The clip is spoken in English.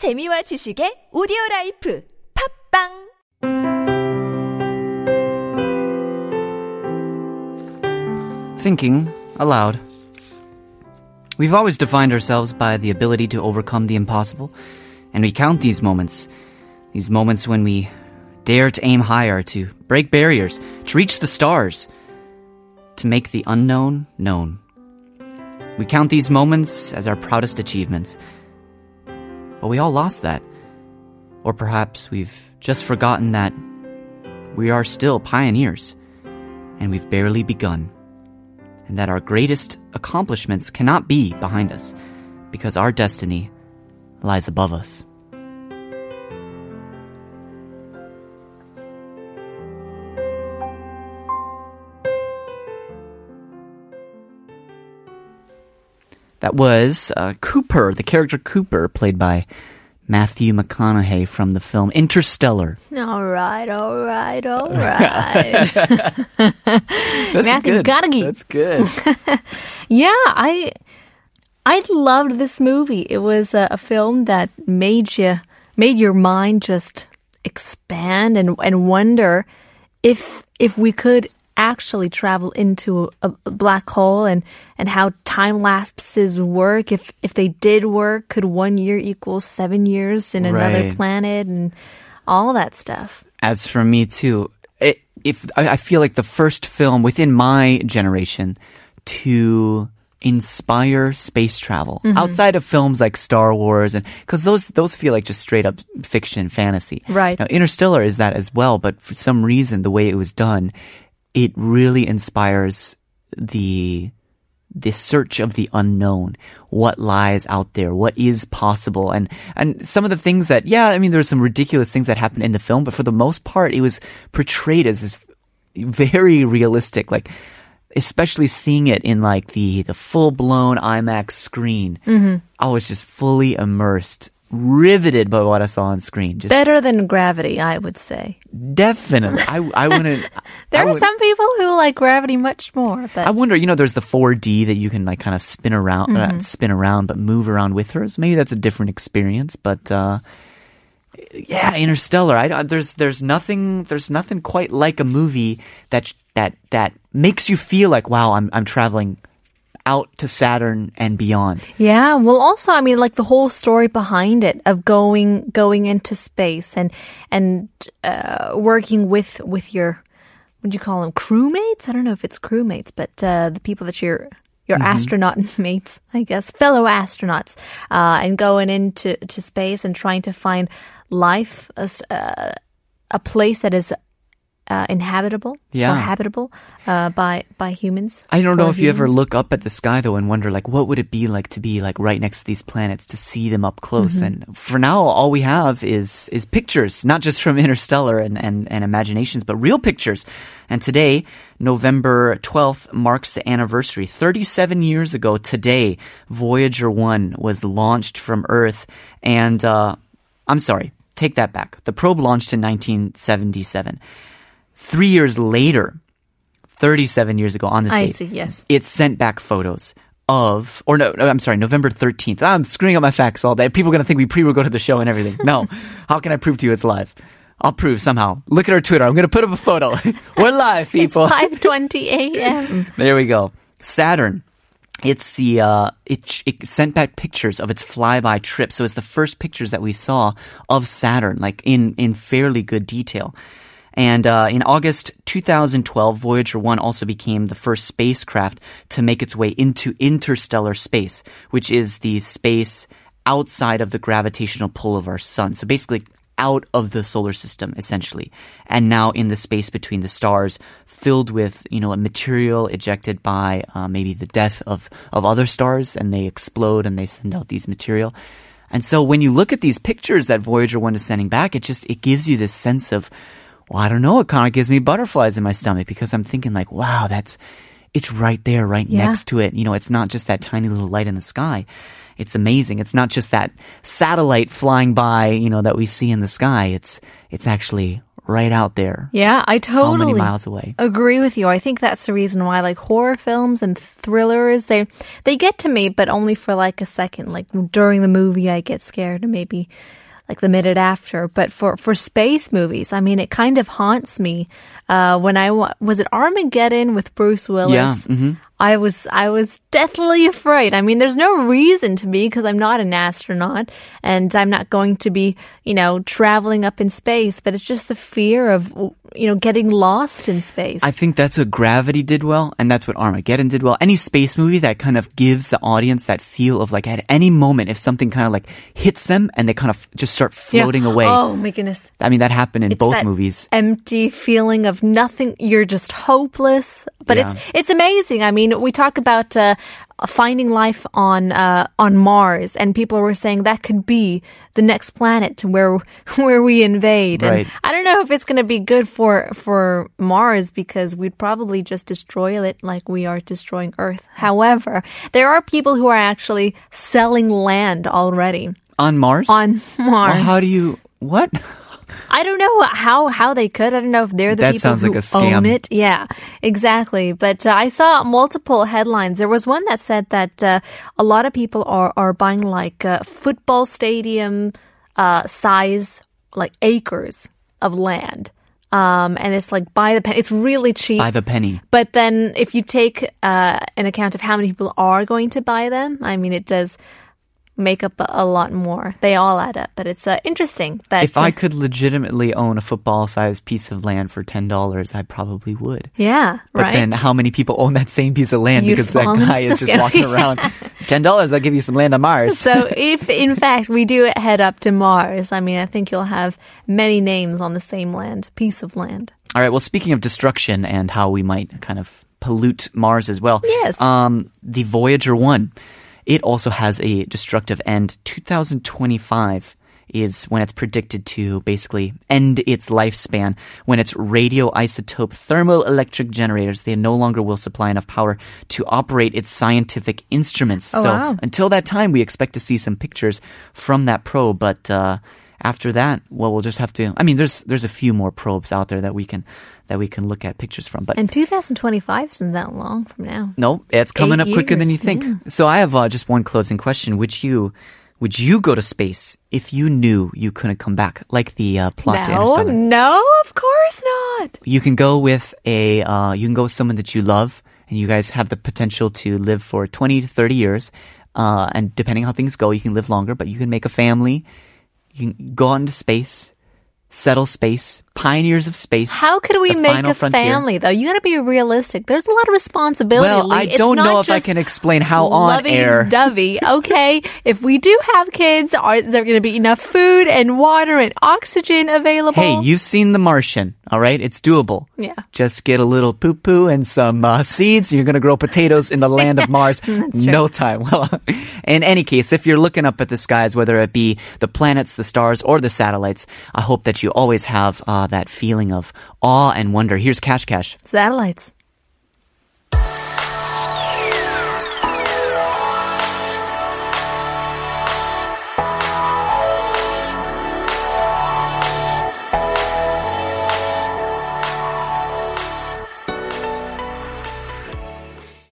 재미와 지식의 오디오 라이프 팝빵 Thinking aloud. We've always defined ourselves by the ability to overcome the impossible, and we count these moments. These moments when we dare to aim higher, to break barriers, to reach the stars, to make the unknown known. We count these moments as our proudest achievements. But we all lost that. Or perhaps we've just forgotten that we are still pioneers, and we've barely begun and that our greatest accomplishments cannot be behind us because our destiny lies above us. That was uh, Cooper, the character Cooper, played by Matthew McConaughey from the film Interstellar. All right, all right, all right. That's Matthew good. McConaughey. That's good. yeah, I I loved this movie. It was a, a film that made you made your mind just expand and and wonder if if we could actually travel into a, a black hole and and how time lapses work if if they did work could one year equal seven years in another Right. planet and all that stuff As for me too, it, if I I feel like the first film within my generation to inspire space travel Mm-hmm. outside of films like Star Wars and because those those feel like just straight up fiction fantasy. Right. Now, Interstellar is that as well, but for some reason the way it was done, it really inspires the the search of the unknown, what lies out there, what is possible, and and some of the things that yeah, I mean, there there's some ridiculous things that happen in the film, but for the most part, it was portrayed as this very realistic, like especially seeing it in like the the full blown IMAX screen. Mm-hmm. I was just fully immersed, riveted by what I saw on screen. Just better than gravity i would say definitely, I I wouldn't. there I are would- some people who like gravity much more but I wonder, you know, there's the 4D that you can like kind of spin around, uh, spin around, but move around with her. So maybe that's a different experience. But uh, yeah, Interstellar. I there's there's nothing there's nothing quite like a movie that that that makes you feel like wow, I'm I'm traveling out to Saturn and beyond. Yeah, well also I mean like the whole story behind it of going going into space and and uh, working with with your what do you call them crewmates? I don't know if it's crewmates, but uh, the people that you're your astronaut mates, I guess, fellow astronauts, uh, and going into to space and trying to find life, as, uh, a place that is uh, inhabitable Yeah. or habitable uh, by by humans. I don't know if you ever look up at the sky though and wonder like what would it be like to be like right next to these planets to see them up close Mm-hmm. and for now all we have is is pictures not just from interstellar and, and and imaginations but real pictures and today November 12th marks the anniversary 37 years ago today Voyager 1 was launched from earth and uh I'm sorry take that back the probe launched in 1977 3 years later 37 years ago on this I date see. Yes. it sent back photos of, or no, no, I'm sorry, November 13th. I'm screwing up my facts all day. People are going to think we pre go to the show and everything. No. How can I prove to you it's live? I'll prove somehow. Look at our Twitter. I'm going to put up a photo. We're live, people. It's people. five twenty a.m. There we go. Saturn. It's the uh, it it sent back pictures of its flyby trip. So it's the first pictures that we saw of Saturn, like in in fairly good detail. And uh, in August 2012, Voyager 1 also became the first spacecraft to make its way into interstellar space, which is the space outside of the gravitational pull of our sun. So basically, out of the solar system, essentially. And now in the space between the stars, filled with, you know, a material ejected by uh, maybe the death of, of other stars, and they explode and they send out these material. And so when you look at these pictures that Voyager 1 is sending back, it just, it gives you this sense of, well, I don't know, it kind of gives me butterflies in my stomach because I'm thinking like, wow, that's, it's right there, right Yeah. next to it. You know, it's not just that tiny little light in the sky. It's amazing. It's not just that satellite flying by, you know, that we see in the sky. It's, it's actually right out there. Yeah, I totally miles away? agree with you. I think that's the reason why like horror films and thrillers they they get to me but only for like a second. Like during the movie I get scared and maybe like the minute after. But for for space movies, I mean it kind of haunts me. Uh when I wa- was it Armageddon with Bruce Willis? Yeah, mhm. I was I was deathly afraid. I mean, there's no reason to be because I'm not an astronaut and I'm not going to be, you know, traveling up in space. But it's just the fear of, you know, getting lost in space. I think that's what Gravity did well, and that's what Armageddon did well. Any space movie that kind of gives the audience that feel of like at any moment, if something kind of like hits them and they kind of just start Yeah. floating away. Oh my goodness! I mean, that happened in It's both that movies. Empty feeling of nothing. You're just hopeless. But Yeah. it's it's amazing. I mean, we talk about uh, finding life on uh, on Mars, and people were saying that could be the next planet where where we invade. Right. And I don't know if it's going to be good for for Mars because we'd probably just destroy it like we are destroying Earth. However, there are people who are actually selling land already On Mars? on Mars. Well, how do you. What? I don't know how how they could. I don't know if they're the That people sounds who like a scam. own it. Yeah, exactly. But uh, I saw multiple headlines. There was one that said that uh, a lot of people are are buying like uh, football stadium uh, size like acres of land. Um, and it's like by the pen. It's really cheap. By the penny. but then if you take uh, an account of how many people are going to buy them, I mean, it does make up a, lot more. They all add up. But it's uh, interesting that If I could legitimately own a football sized piece of land for $10, I probably would. yeah, But right. then how many people own that same piece of land You'd because that guy is just walking around? $10, I'll give you some land on Mars. So if in fact we do head up to Mars, I mean, I think you'll have many names on the same land, piece of land. All right. Well, speaking of destruction and how we might kind of pollute Mars as well. Yes. Um, the Voyager 1, it also has a destructive end. 2025 is when it's predicted to basically end its lifespan when its radioisotope thermoelectric generators they no longer will supply enough power to operate its scientific instruments Oh, so wow. until that time we expect to see some pictures from that probe but uh, after that well we'll just have to i mean there's there's a few more probes out there that we can that we can look at pictures from but And 2025 isn't that long from now. no, it's coming Eight up quicker than you think. yeah. So I have uh, just one closing question. Would you would you go to space if you knew you couldn't come back, like the uh, plot to No, Interstellar? no, of course not. You can go with a uh, you can go with someone that you love, and you guys have the potential to live for twenty to thirty years. Uh, and depending how things go, you can live longer, but you can make a family. You can go into space, settle space, pioneers of space. How could we make a frontier. family though? You got to be realistic. There's a lot of responsibility. Well. I don't know if I can explain how on air. dovey. Okay, if we do have kids, are is there going to be enough food and water and oxygen available? Hey, you've seen The Martian, all right? It's doable. Yeah. Just get a little poo poo and some uh, seeds, and you're going to grow potatoes in the land of Mars. no time. Well, in any case, if you're looking up at the skies, whether it be the planets, the stars, or the satellites, I hope that you always have uh, that feeling of awe and wonder. Here's Cash Cash. satellites.